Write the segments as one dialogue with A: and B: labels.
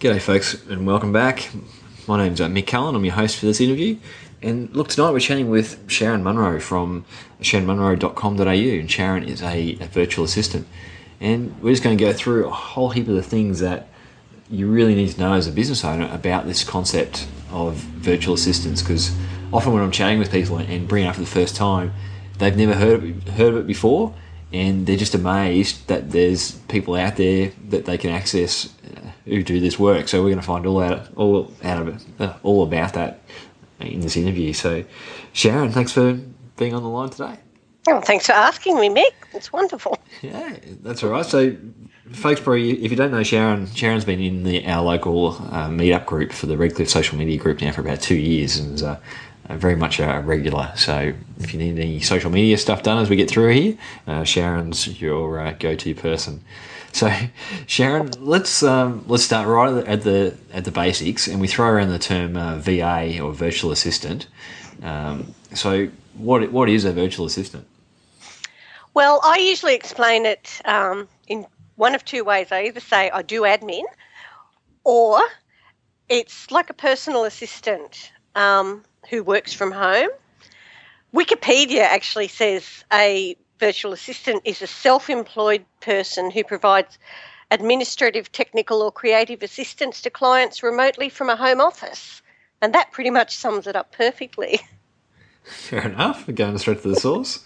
A: G'day, folks, and welcome back. My name's uh, Mick Cullen. I'm your host for this interview. And look, tonight we're chatting with Sharyn Munro from sharynmunro.com.au. And Sharyn is a, a virtual assistant. And we're just going to go through a whole heap of the things that you really need to know as a business owner about this concept of virtual assistants. Because often when I'm chatting with people and bringing it up for the first time, they've never heard of heard of it before and they're just amazed that there's people out there that they can access uh, who do this work. So we're going to find all out all out of it, uh, all about that in this interview. So, Sharyn, thanks for being on the line today.
B: Oh, thanks for asking me, Mick. It's wonderful.
A: Yeah, that's all right. So, folks, probably if you don't know Sharyn, Sharyn's been in the, our local uh, meetup group for the Redcliffe social media group now for about two years, and uh, very much a regular. So if you need any social media stuff done as we get through here, uh, Sharyn's your uh, go-to person. So Sharyn, let's um, let's start right at the at the basics, and we throw around the term uh, VA or virtual assistant. Um, so what what is a virtual assistant?
B: Well, I usually explain it um, in one of two ways. I either say I do admin, or it's like a personal assistant. Um, who works from home. Wikipedia actually says a virtual assistant is a self employed person who provides administrative, technical, or creative assistance to clients remotely from a home office. And that pretty much sums it up perfectly.
A: Fair enough. We're going straight to the source.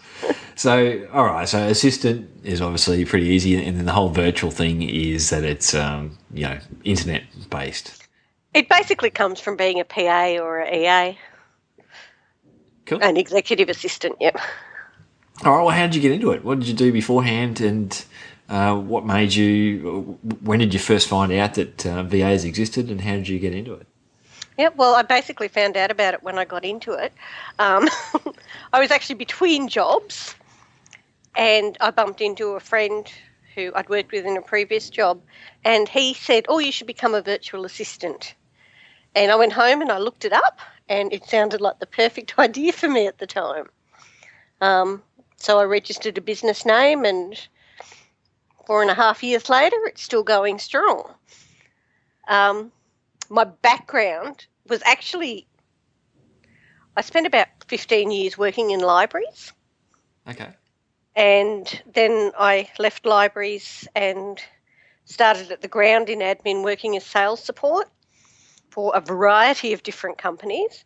A: so, all right. So, assistant is obviously pretty easy, and then the whole virtual thing is that it's um, you know internet based.
B: It basically comes from being a PA or a EA.
A: Cool.
B: An executive assistant, yep.
A: All right. Well, how did you get into it? What did you do beforehand, and uh, what made you? When did you first find out that uh, VAs existed, and how did you get into it?
B: Yeah, well, I basically found out about it when I got into it. Um, I was actually between jobs, and I bumped into a friend who I'd worked with in a previous job, and he said, "Oh, you should become a virtual assistant." And I went home and I looked it up, and it sounded like the perfect idea for me at the time. Um, so I registered a business name, and four and a half years later, it's still going strong. Um, my background was actually, I spent about 15 years working in libraries.
A: Okay.
B: And then I left libraries and started at the ground in admin working as sales support for a variety of different companies,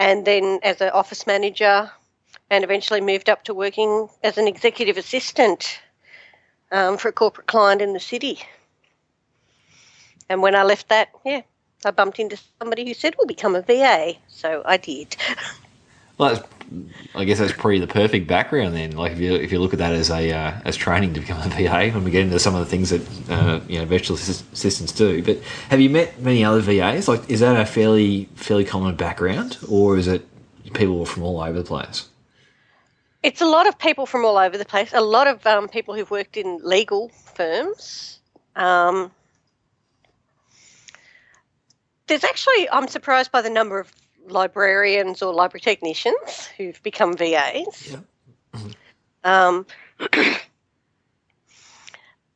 B: and then as an office manager, and eventually moved up to working as an executive assistant um, for a corporate client in the city. And when I left that, yeah, I bumped into somebody who said, "We'll become a VA," so I did.
A: Well, I guess that's pretty the perfect background then. Like if you if you look at that as a uh, as training to become a VA, when we get into some of the things that uh, you know virtual assistants do. But have you met many other VAs? Like, is that a fairly fairly common background, or is it people from all over the place?
B: It's a lot of people from all over the place. A lot of um, people who've worked in legal firms. Um, there's actually, I'm surprised by the number of librarians or library technicians who've become VAs. Yeah. Mm-hmm. Um,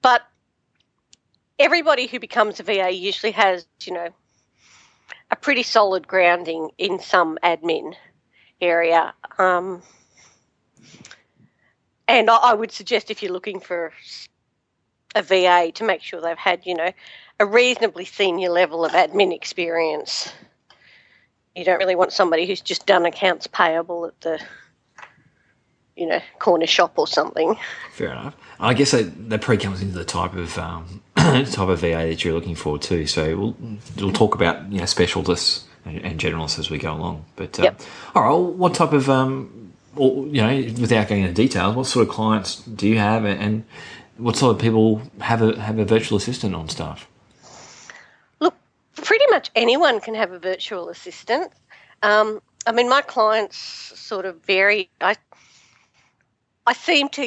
B: but everybody who becomes a VA usually has, you know, a pretty solid grounding in some admin area. Um, and I, I would suggest if you're looking for a VA to make sure they've had, you know, a reasonably senior level of admin experience you don't really want somebody who's just done accounts payable at the you know corner shop or something.
A: Fair enough. I guess that, that probably comes into the type of um, type of VA that you're looking for too. So we'll we'll talk about you know specialists and, and generalists as we go along. But uh, yep. all right, well, what type of um, or, you know, without going into details, what sort of clients do you have, and what sort of people have a have a virtual assistant on staff?
B: Much anyone can have a virtual assistant. Um, I mean, my clients sort of vary. I I seem to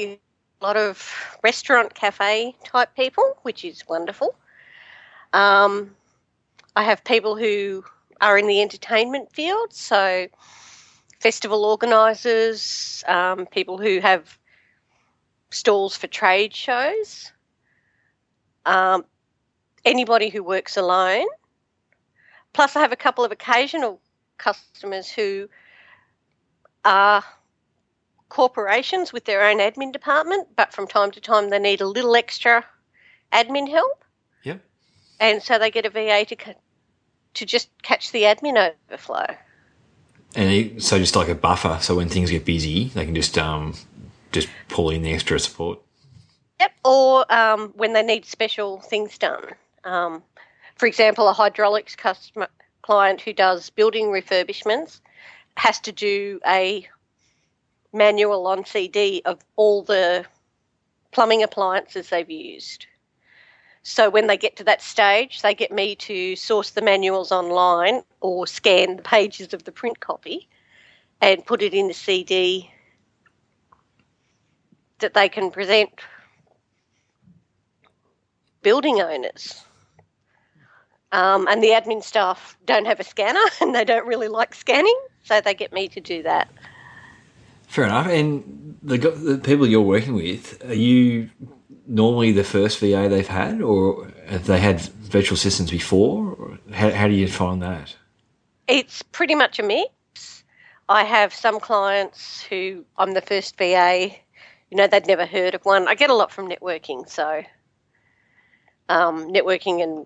B: a lot of restaurant cafe type people, which is wonderful. Um, I have people who are in the entertainment field, so festival organisers, um, people who have stalls for trade shows. Um, anybody who works alone. Plus, I have a couple of occasional customers who are corporations with their own admin department, but from time to time they need a little extra admin help.
A: Yep.
B: And so they get a VA to to just catch the admin overflow.
A: And so just like a buffer, so when things get busy, they can just um, just pull in the extra support.
B: Yep. Or um, when they need special things done. Um, for example, a hydraulics customer client who does building refurbishments has to do a manual on CD of all the plumbing appliances they've used. So when they get to that stage, they get me to source the manuals online or scan the pages of the print copy and put it in the CD that they can present building owners. Um, and the admin staff don't have a scanner and they don't really like scanning, so they get me to do that.
A: Fair enough. And the, the people you're working with, are you normally the first VA they've had, or have they had virtual assistants before? How, how do you find that?
B: It's pretty much a mix. I have some clients who I'm the first VA, you know, they'd never heard of one. I get a lot from networking, so um, networking and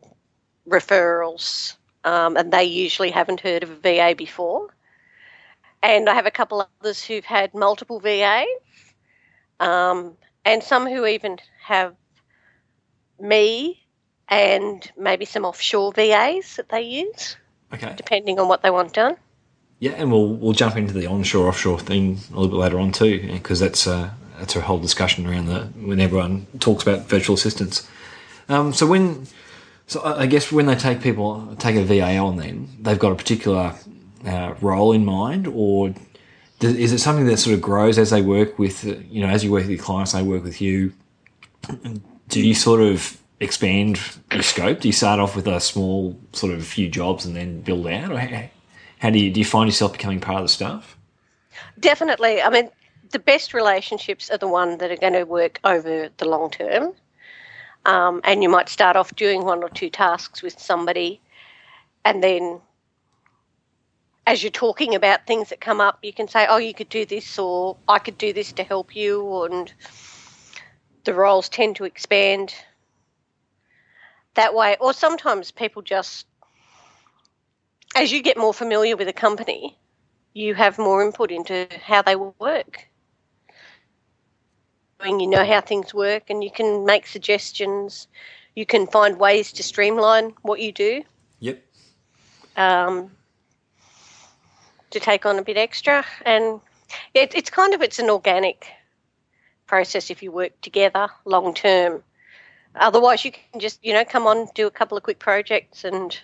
B: referrals, um, and they usually haven't heard of a VA before. And I have a couple others who've had multiple VAs, um, and some who even have me and maybe some offshore VAs that they use.
A: Okay.
B: Depending on what they want done.
A: Yeah, and we'll we'll jump into the onshore offshore thing a little bit later on too, because that's uh, that's a whole discussion around the when everyone talks about virtual assistants. Um, so when so I guess when they take people take a VA on, then they've got a particular uh, role in mind, or is it something that sort of grows as they work with you know as you work with your clients, they work with you? Do you sort of expand your scope? Do you start off with a small sort of few jobs and then build out, or how, how do you do you find yourself becoming part of the staff?
B: Definitely. I mean, the best relationships are the ones that are going to work over the long term. Um, and you might start off doing one or two tasks with somebody, and then as you're talking about things that come up, you can say, "Oh, you could do this," or "I could do this to help you," and the roles tend to expand that way. Or sometimes people just, as you get more familiar with a company, you have more input into how they work. You know how things work, and you can make suggestions. You can find ways to streamline what you do.
A: Yep.
B: Um, to take on a bit extra, and it, it's kind of it's an organic process if you work together long term. Otherwise, you can just you know come on, do a couple of quick projects, and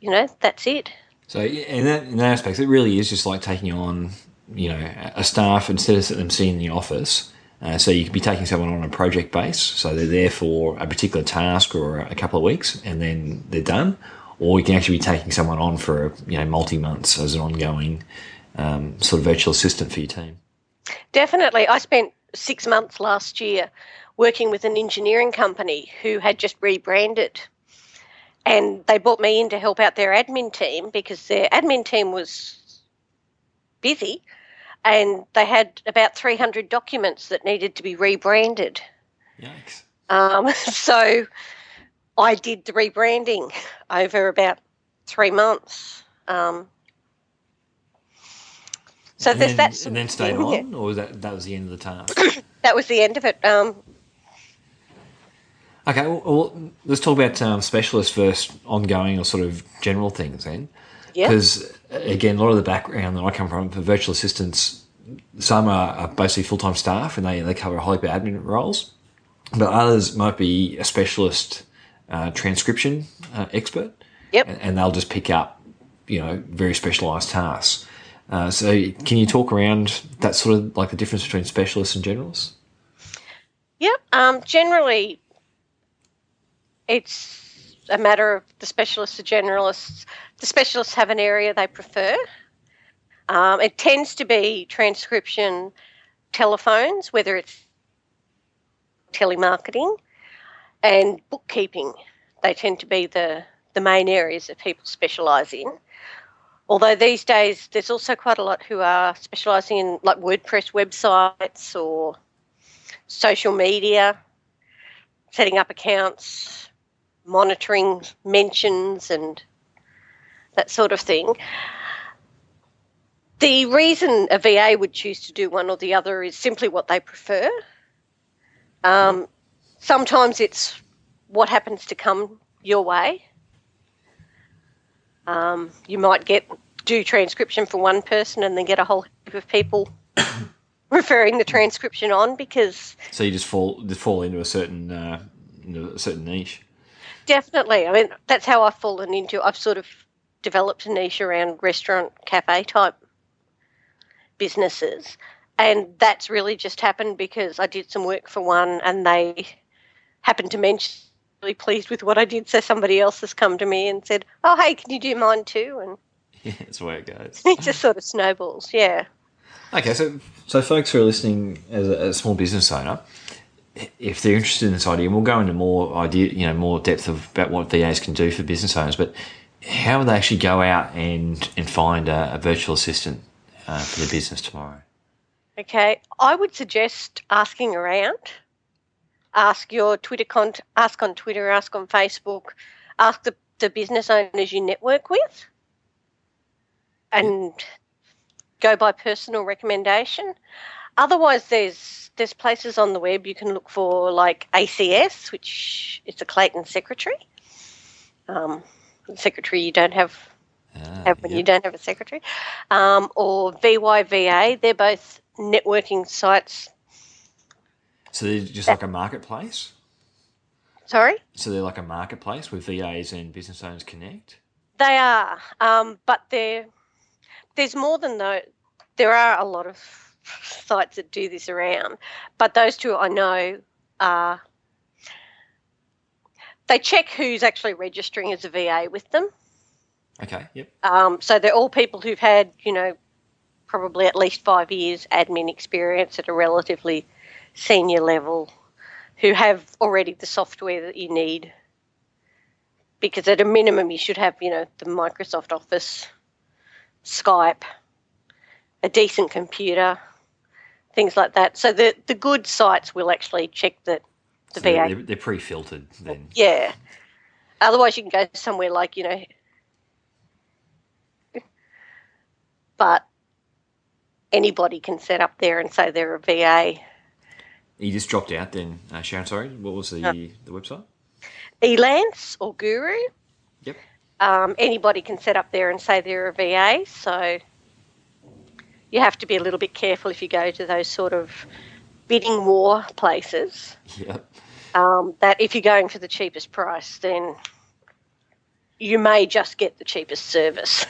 B: you know that's it.
A: So in that, in that aspect, it really is just like taking on you know a staff instead of them sitting in the office. Uh, so you could be taking someone on a project base, so they're there for a particular task or a couple of weeks, and then they're done. Or you can actually be taking someone on for you know multi months as an ongoing um, sort of virtual assistant for your team.
B: Definitely, I spent six months last year working with an engineering company who had just rebranded. And they brought me in to help out their admin team because their admin team was busy and they had about 300 documents that needed to be rebranded.
A: Yikes.
B: Um, so I did the rebranding over about three months. Um, so
A: and
B: there's
A: then,
B: that.
A: and then stayed on, or was that that was the end of the task?
B: that was the end of it. Um,
A: okay, well, well, let's talk about um, specialists first, ongoing or sort of general things then.
B: Yeah.
A: Because again, a lot of the background that I come from for virtual assistants, some are, are basically full time staff and they, they cover a whole heap of admin roles, but others might be a specialist uh, transcription uh, expert.
B: Yep.
A: And, and, they'll just pick up, you know, very specialised tasks. Uh, so, can you talk around that sort of like the difference between specialists and generalists?
B: Yep. Um, generally, it's a matter of the specialists or generalists. The specialists have an area they prefer. Um, it tends to be transcription telephones, whether it's telemarketing. and bookkeeping. They tend to be the, the main areas that people specialise in. Although these days there's also quite a lot who are specialising in like WordPress websites or social media, setting up accounts, monitoring mentions and that sort of thing. The reason a VA would choose to do one or the other is simply what they prefer. Um, sometimes it's what happens to come your way. Um, you might get do transcription for one person and then get a whole heap of people referring the transcription on because
A: So you just fall just fall into a certain uh, a certain niche.
B: Definitely. I mean that's how i've fallen into i've sort of developed a niche around restaurant cafe type businesses. And that's really just happened because i did some work for one and they happened to mention really pleased with what i did. So somebody else has come to me and said oh hey can you do mine too? And
A: Yeah, that's the way it goes.
B: it just sort of snowballs yeah.
A: Okay, so so folks who are listening as a, a small business owner, if they're interested in this idea, and we'll go into more idea, you know, more depth of about what VAs can do for business owners, but how will they actually go out and and find a, a virtual assistant uh, for their business tomorrow?
B: Okay, I would suggest asking around. Ask your Twitter con- ask on Twitter, ask on Facebook, ask the, the business owners you network with, and go by personal recommendation. Otherwise, there's there's places on the web you can look for like ACS, which is a Clayton secretary. Um, secretary you don't have
A: Ah,
B: have when
A: yeah.
B: you don't have a secretary, um, or VYVA. They're both networking sites.
A: So they're just like a marketplace.
B: Sorry,
A: So they're like a marketplace where VAs and business owners connect.
B: they are, um, but they're, there's more than though. There are a lot of sites that do this around, but those two I know are. They check who's actually registering as a VA with them.
A: Okay. Yep.
B: Um, so they're all people who've had, you know, probably at least five years admin experience at a relatively senior level, who have already the software that you need. Because at a minimum, you should have, you know, the Microsoft Office, Skype, a decent computer, things like that. So the the good sites will actually check that the
A: So
B: VA
A: they're, they're pre-filtered then.
B: yeah. Otherwise, you can go somewhere like, you know, but anybody can set up there and say they're a VA.
A: You just dropped out then, uh, Sharyn. Sorry, what was the the website?
B: Elance or Guru,
A: Yep.
B: um, anybody can set up there and say they're a VA. So you have to be a little bit careful if you go to those sort of bidding war places.
A: Yep.
B: um, that if you're going for the cheapest price, then you may just get the cheapest service.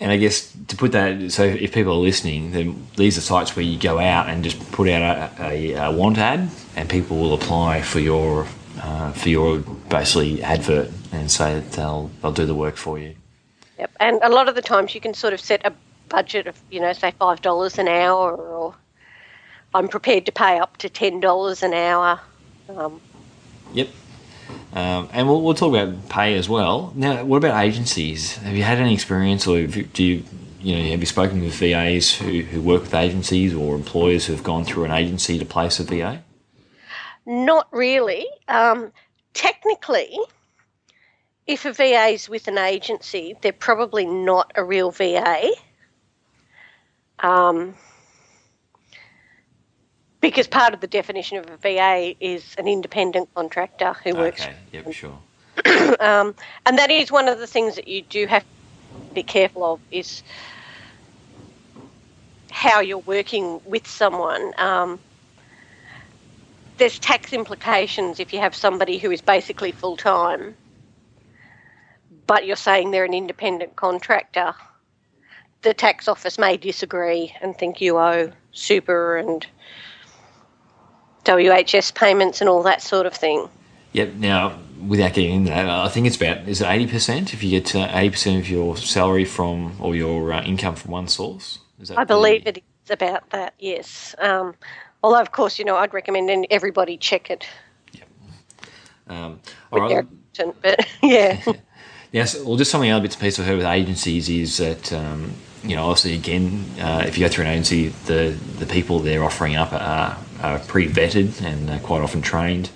A: And I guess to put that, so if people are listening, then these are sites where you go out and just put out a, a, a want ad, and people will apply for your uh, for your basically advert and say that they'll they'll do the work for you.
B: Yep. And a lot of the times you can sort of set a budget of, you know, say five dollars an hour, or I'm prepared to pay up to ten dollars an hour. Um,
A: Yep. Um, and we'll, we'll talk about pay as well. Now, what about agencies? Have you had any experience, or have you, do you, you know, have you spoken with VAs who, who work with agencies or employers who have gone through an agency to place a VA?
B: not really. Um, technically, if a VA is with an agency, they're probably not a real VA. Um, because part of the definition of a VA is an independent contractor who works
A: Okay. Yep. Sure.
B: um, and that is one of the things that you do have to be careful of is how you're working with someone. Um, there's tax implications if you have somebody who is basically full time, but you're saying they're an independent contractor. The tax office may disagree and think you owe super and WHS payments and all that sort of thing.
A: Yep. Now, without getting into that, I think it's about is it eighty percent if you get eighty percent of your salary from or your uh, income from one source. Is that
B: I believe it is about that, yes. Um, although, of course, you know, I'd recommend everybody check it. Yep.
A: Um,
B: all right. But yeah.
A: yes. Well, just something other bits and pieces I've heard with agencies is that um, you know, obviously, again, uh, if you go through an agency, the the people they're offering up are, are pre vetted and uh, quite often trained.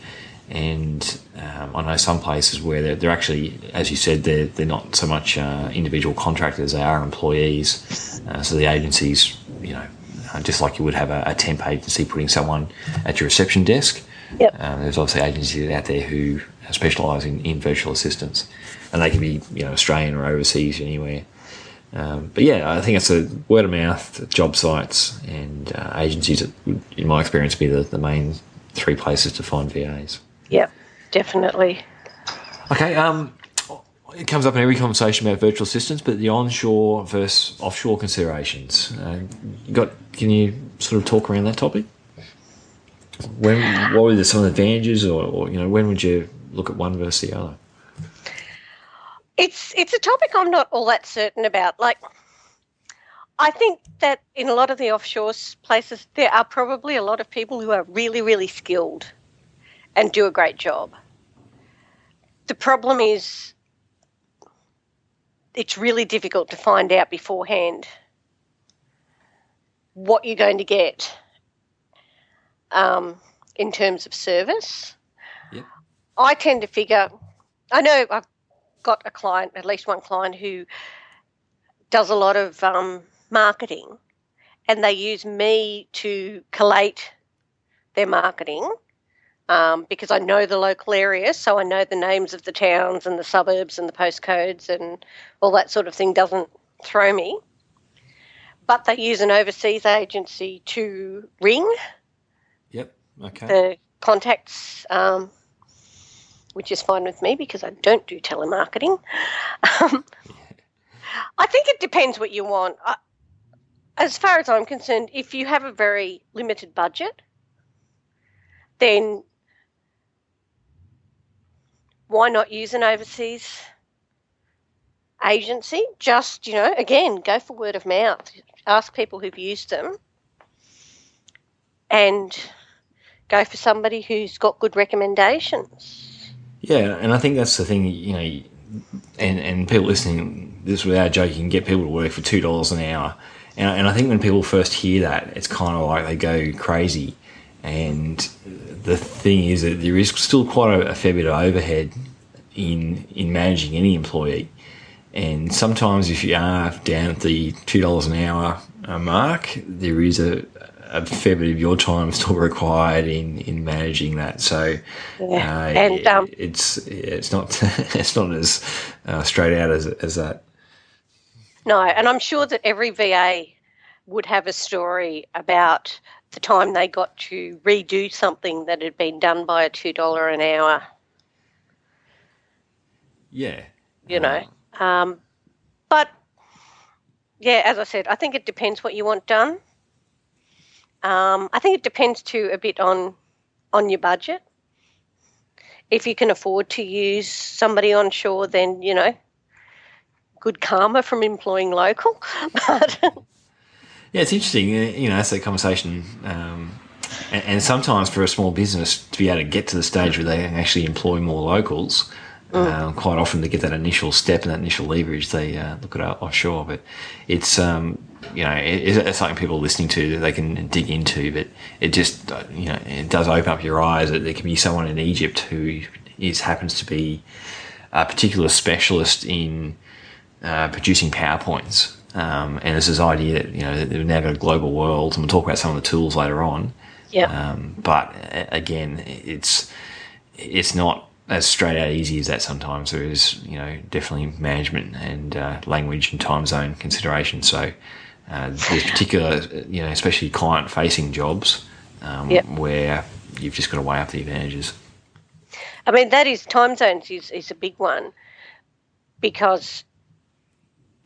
A: And um, I know some places where they're, they're, actually, as you said, they're, they're not so much uh, individual contractors, they are employees. Uh, so the agencies, you know, uh, just like you would have a, a, temp agency putting someone at your reception desk.
B: Yep.
A: Um, there's obviously agencies out there who specialise in, in virtual assistants, and they can be, you know, Australian or overseas, anywhere. Um, but yeah, I think it's a word of mouth, job sites, and uh, agencies. That would, in my experience, be the, the main three places to find VAs.
B: Yep, definitely.
A: Okay. Um, it comes up in every conversation about virtual assistants, but the onshore versus offshore considerations. Uh, got? Can you sort of talk around that topic? When, what were some of the, advantages, or, or you know, when would you look at one versus the other?
B: It's it's a topic I'm not all that certain about. Like, I think that in a lot of the offshore places, there are probably a lot of people who are really, really skilled and do a great job. The problem is it's really difficult to find out beforehand what you're going to get um, in terms of service.
A: Yep.
B: I tend to figure, I know I've got a client, at least one client, who does a lot of um, marketing and they use me to collate their marketing um, because I know the local area, so I know the names of the towns and the suburbs and the postcodes and all that sort of thing doesn't throw me. But they use an overseas agency to ring.
A: Yep. Okay.
B: The contacts, um, which is fine with me because I don't do telemarketing. Um, I think it depends what you want. I, as far as I'm concerned, if you have a very limited budget, then why not use an overseas agency? Just, you know, again, go for word of mouth. Ask people who've used them and go for somebody who's got good recommendations.
A: Yeah, and I think that's the thing, you know, and, and people listening, this without joking, you can get people to work for $2 an hour. And, and I think when people first hear that, it's kind of like they go crazy. And the thing is that there is still quite a, a fair bit of overhead in in managing any employee. And sometimes, if you are down at the two dollars an hour uh, mark, there is a, a fair bit of your time still required in, in managing that. So,
B: yeah. uh, and um,
A: it's it's not it's not as uh, straight out as as that.
B: No, and I'm sure that every VA would have a story about the time they got to redo something that had been done by a two dollar an hour.
A: Yeah.
B: You know, um, but yeah, as I said, I think it depends what you want done. Um, I think it depends too a bit on on your budget. If you can afford to use somebody on shore, then you know, good karma from employing local. But
A: yeah, it's interesting. You know, that's a conversation. Um, and, and, sometimes for a small business to be able to get to the stage where they actually employ more locals, mm. uh, quite often to get that initial step and that initial leverage, they uh, look at offshore. But it's um, you know it, it's something people are listening to that they can dig into. But it just uh, you know it does open up your eyes that there can be someone in Egypt who is happens to be a particular specialist in uh, producing powerpoints um, and there's this idea that you know they've now got a global world, and we'll talk about some of the tools later on.
B: Yeah.
A: Um, but again, it's it's not as straight out easy as that. Sometimes there is you know definitely management and uh, language and time zone consideration. So uh, there's particular you know especially client facing jobs um, yep. where you've just got to weigh up the advantages.
B: I mean that is time zones is, is a big one because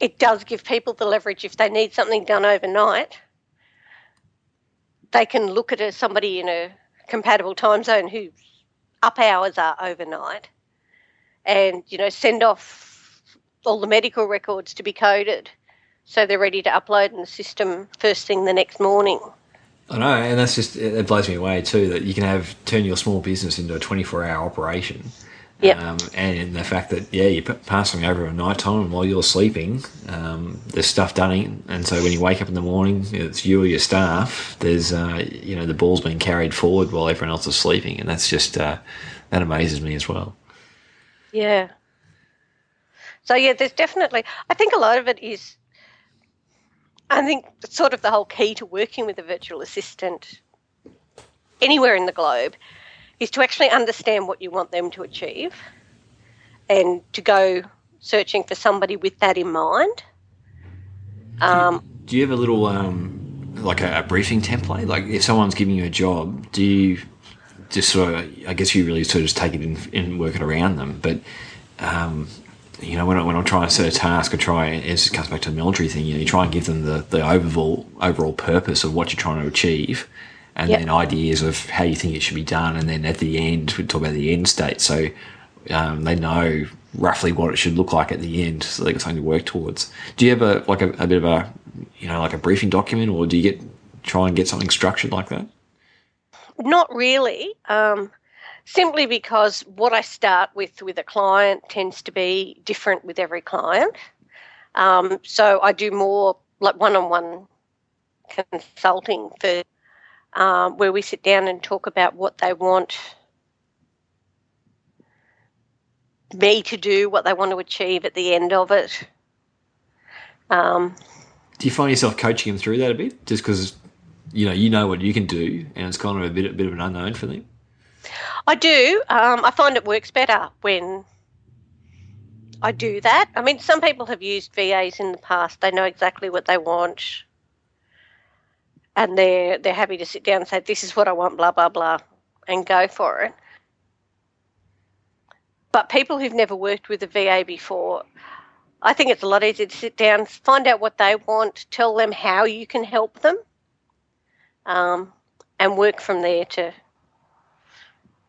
B: it does give people the leverage if they need something done overnight. They can look at somebody in a compatible time zone whose up hours are overnight and, you know, send off all the medical records to be coded so they're ready to upload in the system first thing the next morning.
A: I know, and that's just it blows me away too that you can have turn your small business into a twenty four hour operation.
B: Yep.
A: Um, and the fact that yeah, you're passing over at night time while you're sleeping, um, there's stuff done, and so when you wake up in the morning, it's you or your staff. There's uh, you know the ball's being carried forward while everyone else is sleeping, and that's just uh, that amazes me as well.
B: Yeah. So yeah, there's definitely. I think a lot of it is. I think sort of the whole key to working with a virtual assistant anywhere in the globe is to actually understand what you want them to achieve and to go searching for somebody with that in mind. Um,
A: do you have a little um, like a, a, briefing template? Like if someone's giving you a job, do you just sort of? I guess you really sort of just take it in and work it around them. But um, you know, when, I, when I'm trying to set a task, I try, it comes back to the military thing, you know, you try and give them the, the overall, overall purpose of what you're trying to achieve and yep. then ideas of how you think it should be done. And then at the end, we talk about the end state. So um, they know roughly what it should look like at the end so they've got something to work towards. Do you have a, like a, a bit of a, you know, like a briefing document or do you get, try and get something structured like that?
B: Not really. Um, simply because what I start with with a client tends to be different with every client. Um, so I do more like one-on-one consulting for um, where we sit down and talk about what they want me to do, what they want to achieve at the end of it. Um,
A: do you find yourself coaching them through that a bit, just because you know you know what you can do, and it's kind of a bit a bit of an unknown for them?
B: I do. Um, I find it works better when I do that. I mean, some people have used VAs in the past. They know exactly what they want, and they're they're happy to sit down and say, "This is what I want," blah blah blah, and go for it. But people who've never worked with a VA before, I think it's a lot easier to sit down, find out what they want, tell them how you can help them, um, and work from there to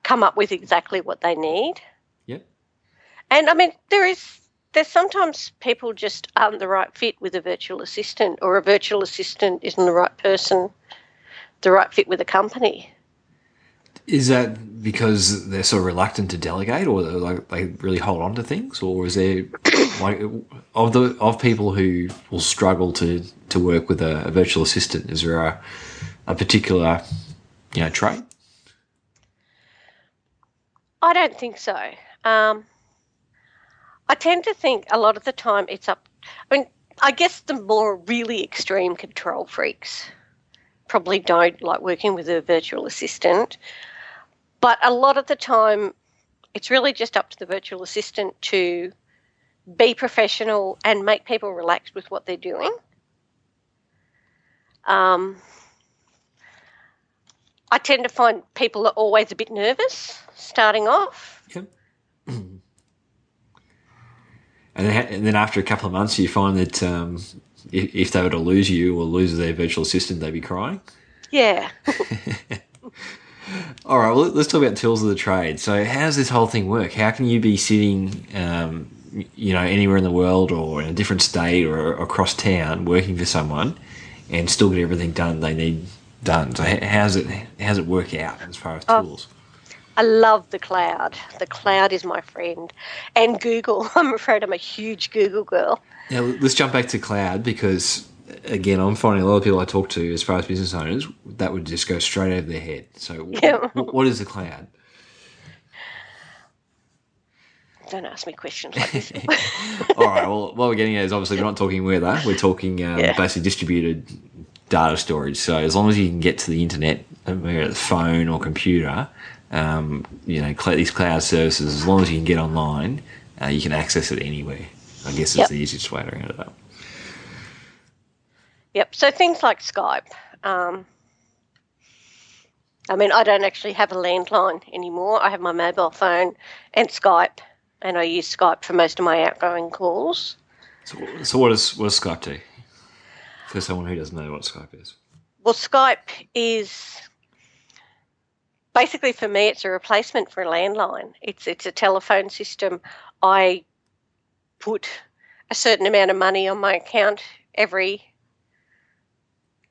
B: come up with exactly what they need.
A: Yeah.
B: And I mean, there is there's sometimes people just aren't the right fit with a virtual assistant, or a virtual assistant isn't the right person, the right fit with a company.
A: Is that because they're so reluctant to delegate, or like they really hold on to things, or is there like of the of people who will struggle to to work with a, a virtual assistant? Is there a, a particular you know trait?
B: I don't think so. Um, I tend to think a lot of the time it's up. I mean, I guess the more really extreme control freaks probably don't like working with a virtual assistant. But a lot of the time, it's really just up to the virtual assistant to be professional and make people relax with what they're doing. Um, I tend to find people are always a bit nervous starting off.
A: and, then, and then after a couple of months, you find that um, if, if, they were to lose you or lose their virtual assistant, they'd be crying.
B: Yeah.
A: All right, well, let's talk about tools of the trade. So, how does this whole thing work? How can you be sitting, um, you know, anywhere in the world or in a different state or across town working for someone and still get everything done they need done. So how's it how's it work out as far as oh, tools?
B: I love the cloud. The cloud is my friend, and Google. I'm afraid I'm a huge Google girl.
A: Now let's jump back to cloud because again, I'm finding a lot of people I talk to, as far as business owners, that would just go straight over their head. So, yeah. what, what is the cloud?
B: Don't ask me questions like this.
A: All right. Well, what we're getting at is obviously we're not talking weather. We're talking um, yeah. basically distributed data storage. So as long as you can get to the internet, whether it's phone or computer, um, you know, these cloud services, as long as you can get online, uh, you can access it anywhere. I guess it's yep. the easiest way to round it up.
B: Yep. So things like Skype. Um, I mean, I don't actually have a landline anymore. I have my mobile phone and Skype, and I use Skype for most of my outgoing calls.
A: So, so what does what does Skype do? for someone who doesn't know what Skype is?
B: Well, Skype is basically for me it's a replacement for a landline. It's it's a telephone system. I put a certain amount of money on my account every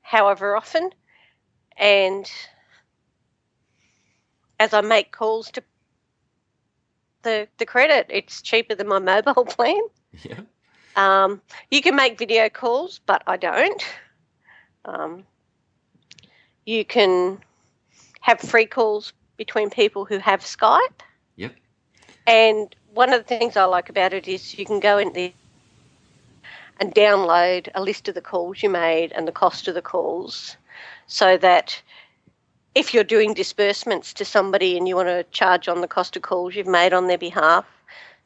B: however often and as I make calls to the the credit, it's cheaper than my mobile plan.
A: Yeah.
B: Um, you can make video calls, but I don't. Um, you can have free calls between people who have Skype.
A: Yep.
B: And one of the things I like about it is you can go in there and download a list of the calls you made and the cost of the calls so that if you're doing disbursements to somebody and you want to charge on the cost of calls you've made on their behalf,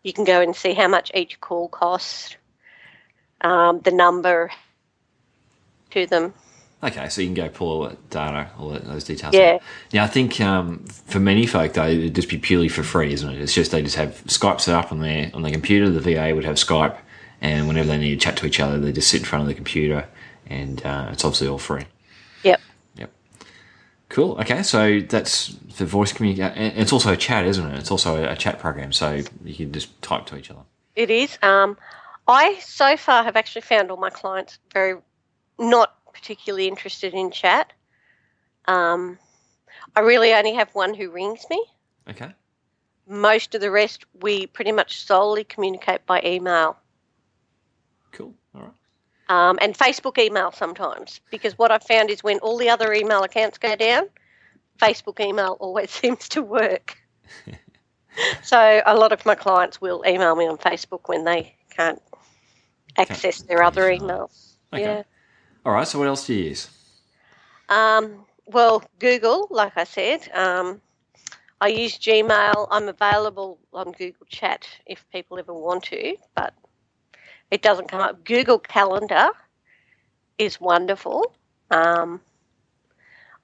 B: you can go and see how much each call costs, um, the number to them.
A: Okay, so you can go pull all that data, all that, those details.
B: Yeah.
A: out. Now, I think um, for many folk though, it'd just be purely for free, isn't it? It's just they just have Skype set up on their on their computer. The VA would have Skype, and whenever they need to chat to each other, they just sit in front of the computer, and uh, it's obviously all free.
B: Yep.
A: Yep. Cool. Okay, so that's for voice communication. It's also a chat, isn't it? It's also a chat program, so you can just type to each other.
B: It is. Um, I so far have actually found all my clients very not particularly interested in chat. Um, I really only have one who rings me.
A: Okay.
B: Most of the rest, we pretty much solely communicate by email
A: Cool. All right.
B: um, and Facebook email sometimes. Because what I've found is when all the other email accounts go down, Facebook email always seems to work. so a lot of my clients will email me on Facebook when they can't access their other
A: email.
B: emails.
A: Okay.
B: Yeah.
A: All right. So what else do you use?
B: Um, well, Google, like I said, um, I use Gmail. I'm available on Google Chat if people ever want to, but it doesn't come up. Google Calendar is wonderful. Um,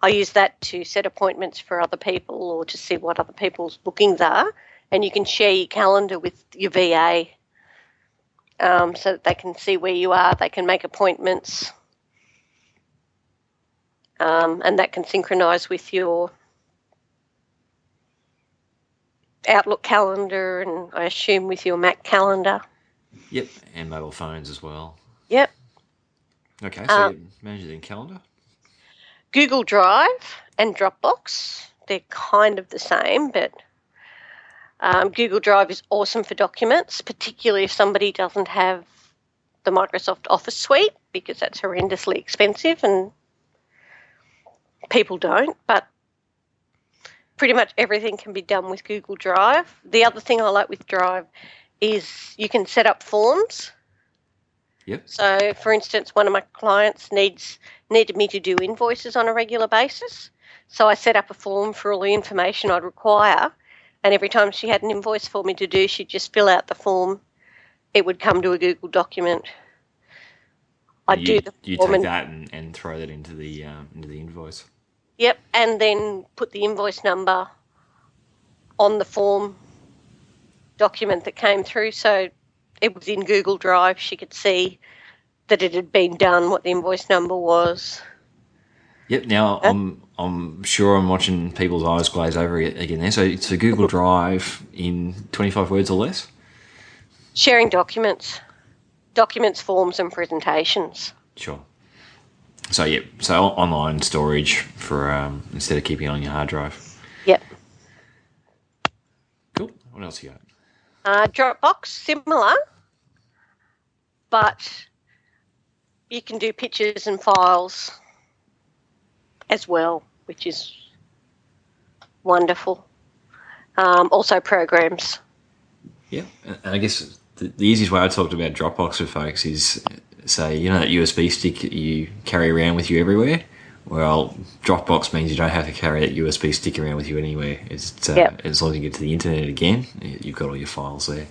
B: I use that to set appointments for other people or to see what other people's bookings are, and you can share your calendar with your VA um, so that they can see where you are. They can make appointments um, and that can synchronize with your Outlook calendar and I assume with your Mac calendar.
A: Yep, and mobile phones as well.
B: Yep.
A: Okay, so
B: Um,
A: manage it in calendar.
B: Google Drive and Dropbox, they're kind of the same, but um, Google Drive is awesome for documents, particularly if somebody doesn't have the Microsoft Office suite because that's horrendously expensive and people don't. But pretty much everything can be done with Google Drive. The other thing I like with Drive is you can set up forms.
A: Yep.
B: So, for instance, one of my clients needs needed me to do invoices on a regular basis. So I set up a form for all the information I'd require, and every time she had an invoice for me to do, she'd just fill out the form. It would come to a Google document. I'd
A: you,
B: do the
A: you take
B: and,
A: that and, and throw that into the um, into the invoice.
B: Yep, and then put the invoice number on the form document that came through. So it was in Google Drive. She could see that it had been done, what the invoice number was.
A: Yep. Now I'm I'm sure I'm watching people's eyes glaze over again there. So it's a Google Drive in 25 words or less.
B: Sharing documents, documents, forms, and presentations.
A: Sure. So yeah, So online storage for um, instead of keeping it on your hard drive.
B: Yep.
A: Cool. What else you got?
B: Uh, Dropbox, similar, but you can do pictures and files as well, which is wonderful. Um, also, programs.
A: Yeah, and I guess the, the easiest way I talked about Dropbox with folks is say, you know, that USB stick you carry around with you everywhere. Well, Dropbox means you don't have to carry that USB stick around with you anywhere. It's uh,
B: Yep.
A: as long as you get to the internet again, you've got all your files there.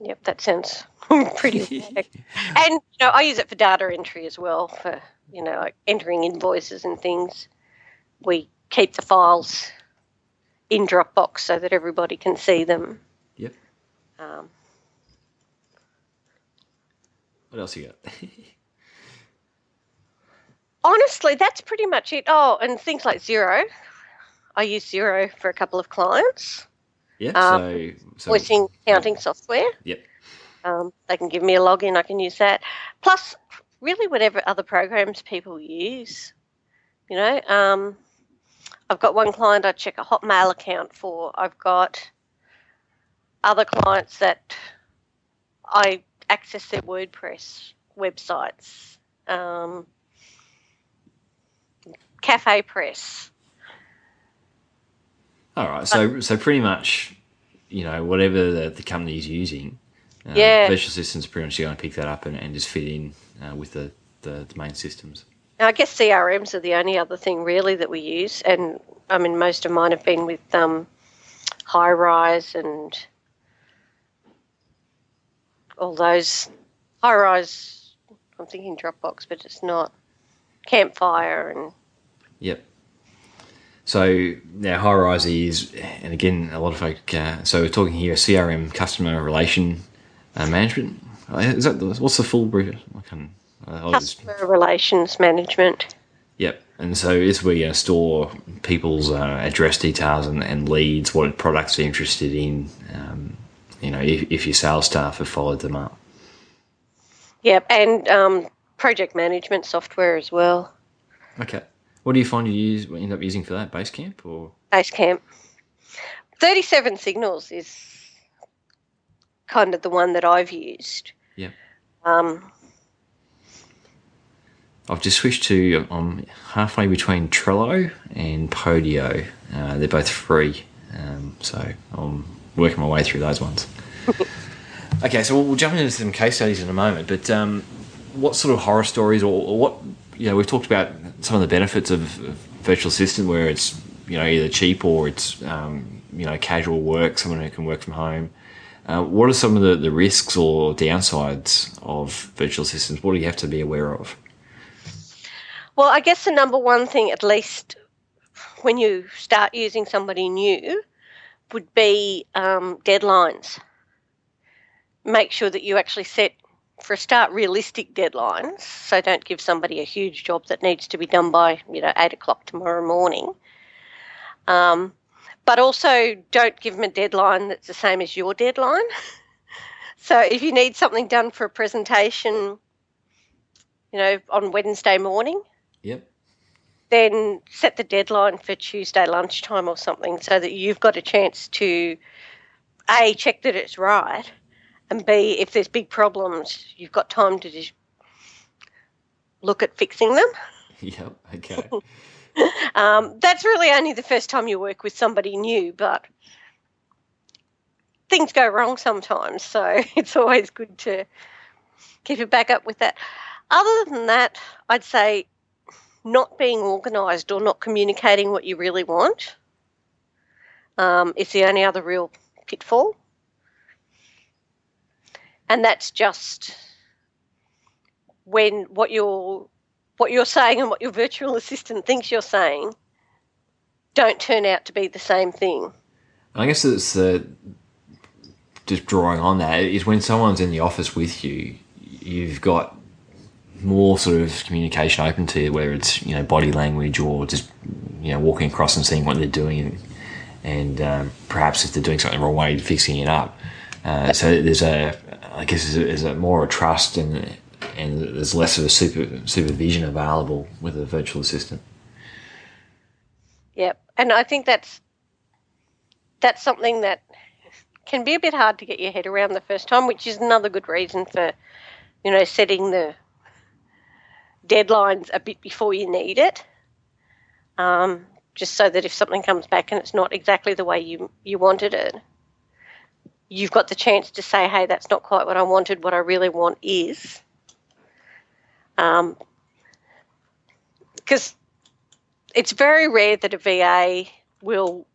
B: Yep, that sounds pretty. and you know, I use it for data entry as well for you know like entering invoices and things. We keep the files in Dropbox so that everybody can see them. Um,
A: What else you got?
B: honestly, that's pretty much it. Oh, and things like Xero. I use Xero for a couple of clients.
A: yeah.
B: Um,
A: so, so
B: Voicing accounting software.
A: Yep.
B: Um, they can give me a login. I can use that. Plus, really whatever other programs people use. You know, um, I've got one client I check a Hotmail account for. I've got other clients that I access their WordPress websites, um, CafePress.
A: All right, so so pretty much, you know, whatever the, the company is using, uh,
B: Yeah.
A: virtual assistants pretty much going to pick that up and, and just fit in uh, with the, the, the main systems.
B: Now, I guess CRMs are the only other thing really that we use, and I mean most of mine have been with um, Highrise and all those Highrise. I'm thinking Dropbox, but it's not Campfire and
A: Yep. So now Highrise is, and again, a lot of folk. Uh, so we're talking here CRM, customer relation uh, management. Uh, Is that the- what's the full brief? I can. Uh, I'll just-
B: customer relations management.
A: Yep. And so it's where you store people's uh, address details and, and leads, what products they're interested in. Um, you know, if, if your sales staff have followed them up.
B: Yep, and um, project management software as well.
A: Okay. What do you find you use end up using for that? Basecamp or
B: Basecamp. 37signals is kind of the one that I've used.
A: Yep.
B: Um,
A: I've just switched to I'm halfway between Trello and Podio. Uh, they're both free, um, so I'm working my way through those ones. okay, so we'll, we'll jump into some case studies in a moment. But um, what sort of horror stories, or, or what you know, we've talked about some of the benefits of, of virtual assistant, where it's you know either cheap or it's um, you know casual work, someone who can work from home. Uh, what are some of the, the risks or downsides of virtual assistants? What do you have to be aware of?
B: well, I guess the number one thing, at least when you start using somebody new, would be um, deadlines. Make sure that you actually set, for a start, realistic deadlines. So don't give somebody a huge job that needs to be done by, you know, eight o'clock tomorrow morning. Um, but also don't give them a deadline that's the same as your deadline. so if you need something done for a presentation, you know, on Wednesday morning,
A: Yep.
B: Then set the deadline for Tuesday lunchtime or something so that you've got a chance to A, check that it's right, and B, if there's big problems, you've got time to just look at fixing them.
A: Yep. Okay.
B: Um, that's really only the first time you work with somebody new, but things go wrong sometimes, so it's always good to keep it back up with that. Other than that, I'd say not being organised or not communicating what you really want um, is the only other real pitfall. And that's just when what you're what you're saying and what your virtual assistant thinks you're saying don't turn out to be the same thing.
A: I guess it's just drawing on that is when someone's in the office with you, you've got more sort of communication open to you, whether it's you know body language or just you know walking across and seeing what they're doing, and, and um, perhaps if they're doing something the wrong way, fixing it up. Uh, so there's a, I guess there's a, there's a more a trust and and there's less of a super supervision available with a virtual assistant.
B: Yep. And I think that's that's something that can be a bit hard to get your head around the first time, which is another good reason for, you know, setting the deadlines a bit before you need it. Um, just so that if something comes back and it's not exactly the way you you wanted it, you've got the chance to say, "Hey, that's not quite what I wanted. What I really want is." Um, because it's very rare that a VA will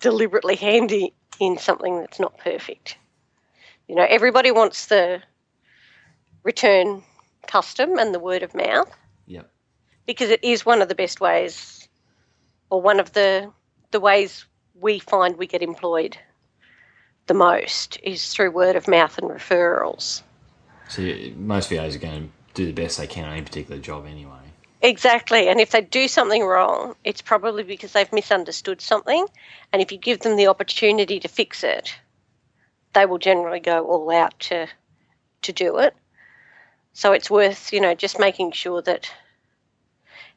B: deliberately hand i- in something that's not perfect. You know, everybody wants the return custom and the word of mouth
A: Yep.
B: because it is one of the best ways, or one of the the ways we find we get employed the most is through word of mouth and referrals.
A: So most VAs are going to do the best they can on any particular job anyway.
B: Exactly. And if they do something wrong, it's probably because they've misunderstood something. And if you give them the opportunity to fix it, they will generally go all out to to do it. So it's worth, you know, just making sure that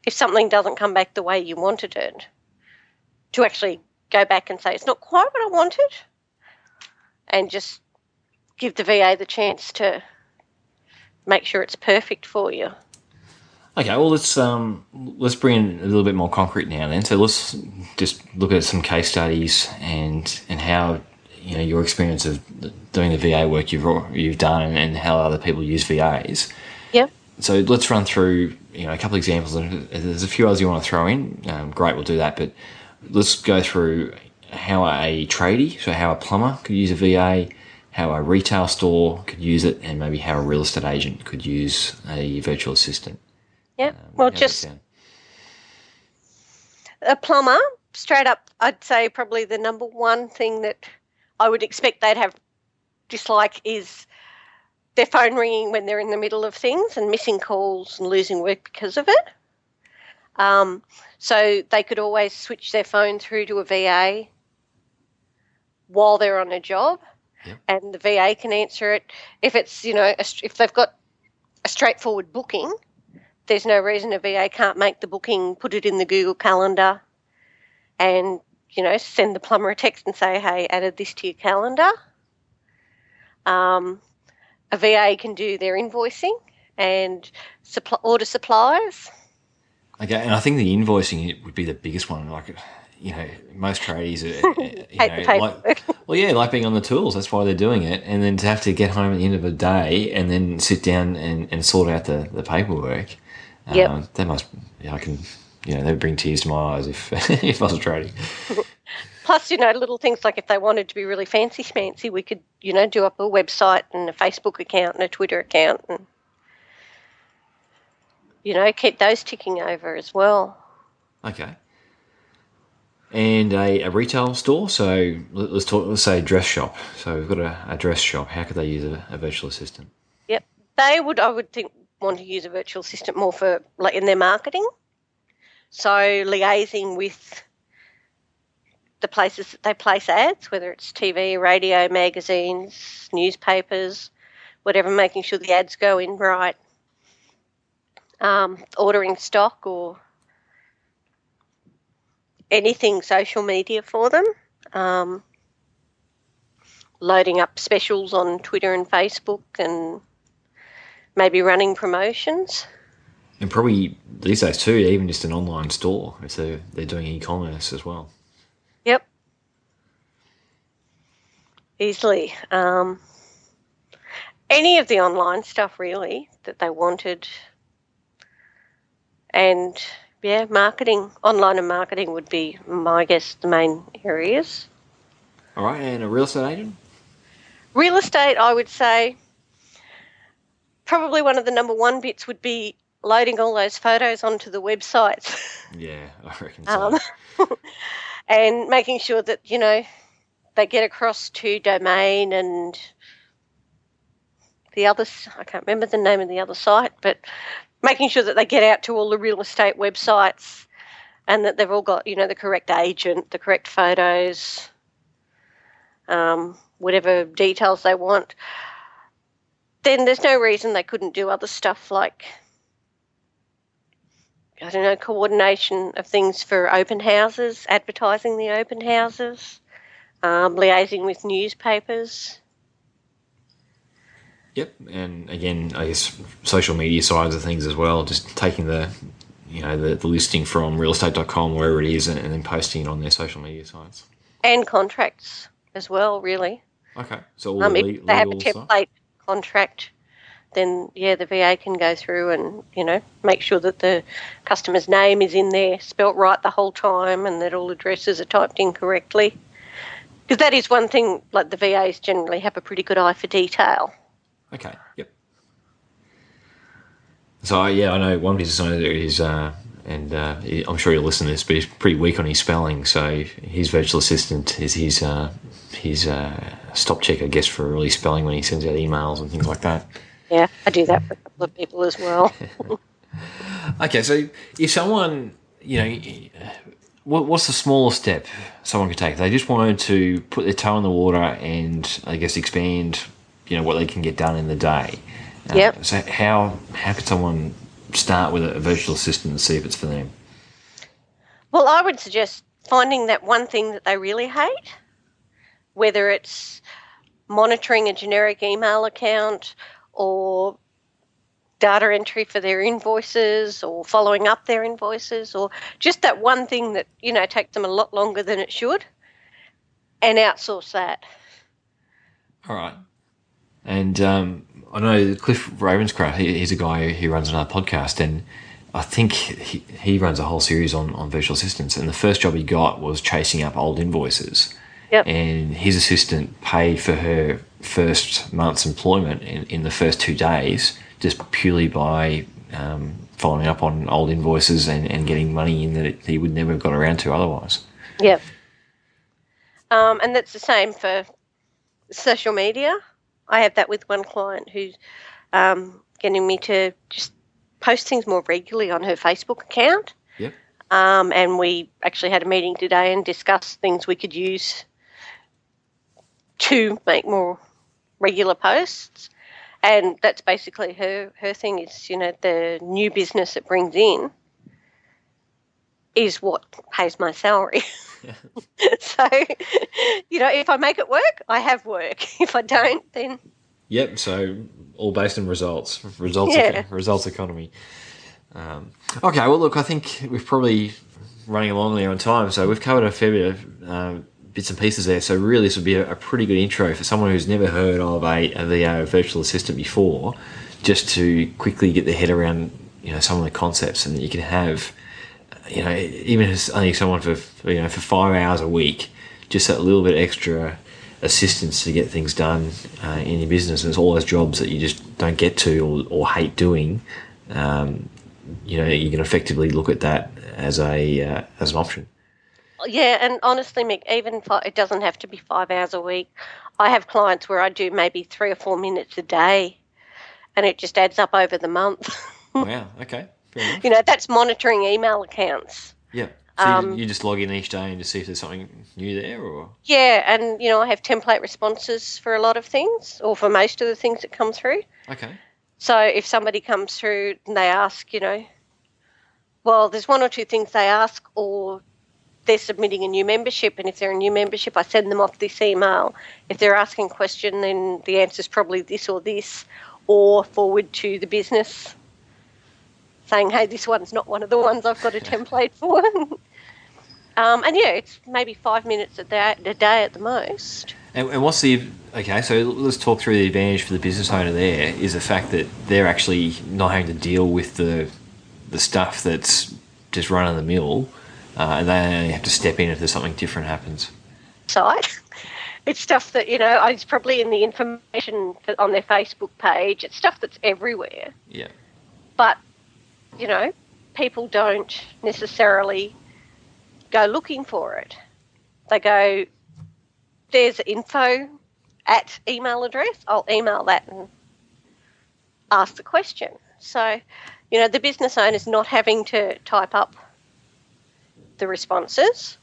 B: if something doesn't come back the way you wanted it, to actually go back and say, it's not quite what I wanted, and just give the VA the chance to make sure it's perfect for you.
A: Okay, well let's um, let's bring in a little bit more concrete now. Then, so let's just look at some case studies and and how you know your experience of doing the VA work you've you've done and how other people use VAs.
B: Yeah.
A: So let's run through you know a couple of examples. And there's a few others you want to throw in. Um, great, we'll do that. But let's go through how a tradie, so how a plumber could use a VA, how a retail store could use it, and maybe how a real estate agent could use a virtual assistant.
B: Yeah. Um, well, just a plumber, straight up, I'd say probably the number one thing that I would expect they'd have dislike is their phone ringing when they're in the middle of things and missing calls and losing work because of it. Um, so they could always switch their phone through to a VA while they're on a job, and the VA can answer it. If it's you know if they've got a straightforward booking, there's no reason a VA can't make the booking, put it in the Google Calendar, and you know send the plumber a text and say, "Hey, added this to your calendar." Um, a VA can do their invoicing and supply, order supplies.
A: Okay, and I think the invoicing would be the biggest one. Like, you know, most tradies are, you know, like, well, yeah, like being on the tools. That's why they're doing it. And then to have to get home at the end of the day and then sit down and, and sort out the, the paperwork.
B: Um,
A: that must, yeah, I can, you know, would bring tears to my eyes if, if I was a tradie.
B: Plus, you know, little things like if they wanted to be really fancy fancy, we could, you know, do up a website and a Facebook account and a Twitter account and, you know, keep those ticking over as well.
A: Okay. And a, a retail store. So let's talk. Let's say dress shop. So we've got a, a dress shop. How could they use a, a virtual assistant?
B: Yep, they would. I would think want to use a virtual assistant more for like in their marketing. So liaising with the places that they place ads, whether it's TV, radio, magazines, newspapers, whatever, making sure the ads go in right, um, ordering stock or anything social media for them, um, loading up specials on Twitter and Facebook, and maybe running promotions.
A: And probably these days too, even just an online store if they're, they're doing e-commerce as well.
B: Easily. Um, any of the online stuff, really, that they wanted. And yeah, marketing, online and marketing would be, my guess, the main areas.
A: All right, and a real estate agent?
B: Real estate, I would say, probably one of the number one bits would be loading all those photos onto the websites.
A: Yeah, I reckon so.
B: Um, and making sure that you know they get across to domain and the other I can't remember the name of the other site, but making sure that they get out to all the real estate websites and that they've all got you know the correct agent, the correct photos, um, whatever details they want. Then there's no reason they couldn't do other stuff like I don't know, coordination of things for open houses, advertising the open houses, um, liaising with newspapers.
A: Yep, and again, I guess social media sides of things as well, just taking the you know the, the listing from realestate.com wherever it is and, and then posting it on their social media sites
B: and contracts as well really
A: okay so
B: um,
A: the
B: if they have a template stuff? contract then yeah, the VA can go through and you know make sure that the customer's name is in there, spelt right the whole time, and that all addresses are typed in correctly. Because that is one thing. Like the VAs generally have a pretty good eye for detail.
A: Okay. Yep. So yeah, I know one business owner is, uh, and uh, I'm sure you'll listen to this, but he's pretty weak on his spelling. So his virtual assistant is his uh, his uh, stop check, I guess, for early spelling when he sends out emails and things like that.
B: Yeah, I do that for a couple of people as well.
A: okay, so if someone, you know, what's the smallest step someone could take? They just wanted to put their toe in the water and, I guess, expand, you know, what they can get done in the day. Uh,
B: Yep.
A: So how how could someone start with a virtual assistant and see if it's for them?
B: Well, I would suggest finding that one thing that they really hate, whether it's monitoring a generic email account or data entry for their invoices or following up their invoices or just that one thing that, you know, takes them a lot longer than it should and outsource that.
A: All right. And um, I know Cliff Ravenscraft, he, he's a guy who runs another podcast, and I think he, he runs a whole series on, on virtual assistants. And the first job he got was chasing up old invoices.
B: Yep.
A: And his assistant paid for her first month's employment in, in the first two days just purely by um, following up on old invoices and, and getting money in that he would never have got around to otherwise.
B: Yep. Um, and that's the same for social media. I have that with one client who's um, getting me to just post things more regularly on her Facebook account.
A: Yep.
B: Um, and we actually had a meeting today and discussed things we could use to make more regular posts. And that's basically her, her thing is, you know, the new business it brings in is what pays my salary. so, you know, if I make it work, I have work. If I don't, then
A: Yep. So all based on results, results,
B: Yeah.
A: results economy. Um, okay. Well, look, I think we're probably running along there on time, so we've covered a fair bit of um, bits and pieces there. So really, this would be a, a pretty good intro for someone who's never heard of a, a virtual assistant before, just to quickly get their head around you know some of the concepts, and you can have you know, even if only someone for you know for five hours a week, just that little bit extra assistance to get things done uh, in your business. And it's all those jobs that you just don't get to or, or hate doing. Um, you know, you can effectively look at that as a uh, as an option.
B: Yeah, and honestly, Mick, even fi it doesn't have to be five hours a week. I have clients where I do maybe three or four minutes a day, and it just adds up over the month.
A: wow. Okay.
B: You know, that's monitoring email accounts.
A: Yeah. So
B: Um,
A: you, you just log in each day and just see if there's something new there, or
B: Yeah, and you know, I have template responses for a lot of things, or for most of the things that come through.
A: okay.
B: So if somebody comes through and they ask, you know, well, there's one or two things they ask, or they're submitting a new membership, and if they're a new membership, I send them off this email. If they're asking a question, then the answer is probably this or this, or forward to the business saying, hey, this one's not one of the ones I've got a template for. um, and yeah, it's maybe five minutes a day, a day at the most.
A: And, and what's the okay? So let's talk through the advantage for the business owner. There is the fact that they're actually not having to deal with the the stuff that's just run of the mill, uh, and they only have to step in if there's something different happens.
B: site. It's stuff that, you know, it's probably in the information on their Facebook page. It's stuff that's everywhere.
A: Yeah.
B: But, you know, people don't necessarily go looking for it. They go, there's info at email address. I'll email that and ask the question. So, you know, the business owner's not having to type up the responses.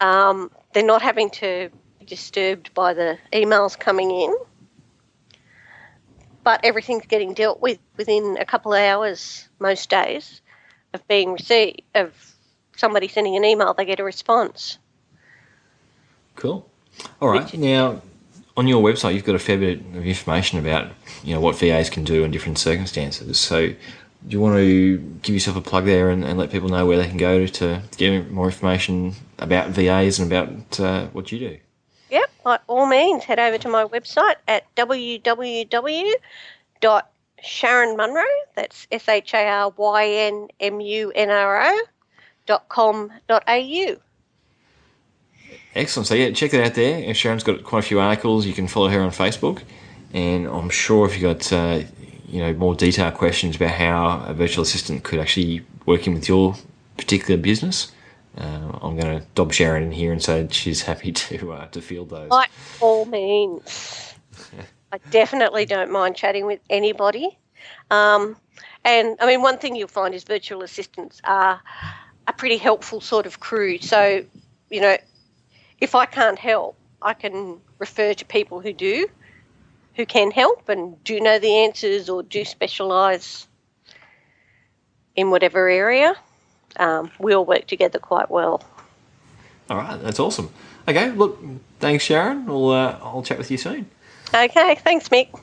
B: Um, they're not having to be disturbed by the emails coming in, but everything's getting dealt with within a couple of hours most days of being received of somebody sending an email. They get a response.
A: Cool. All right. Now, on your website, you've got a fair bit of information about you know what VAs can do in different circumstances. So, do you want to give yourself a plug there and, and let people know where they can go to, to get more information about VAs and about uh, what you do?
B: Yep, by all means, head over to my website at www.sharynmunro, that's S H A R Y N M U N R O, dot com dot au.
A: Excellent. So yeah, check that out there. Sharyn's got quite a few articles. You can follow her on Facebook, and I'm sure if you got uh, you know more detailed questions about how a virtual assistant could actually work in with your particular business, uh, I'm going to dob Sharyn in here and say she's happy to uh, to field those.
B: By all means. I definitely don't mind chatting with anybody. Um, and I mean, one thing you'll find is virtual assistants are a pretty helpful sort of crew. So, you know, if I can't help, I can refer to people who do. Who can help and do know the answers or do specialise in whatever area, um, we all work together quite well.
A: All right, that's awesome. Okay, look, thanks, Sharyn. We'll, uh, I'll chat with you soon.
B: Okay, thanks, Mick.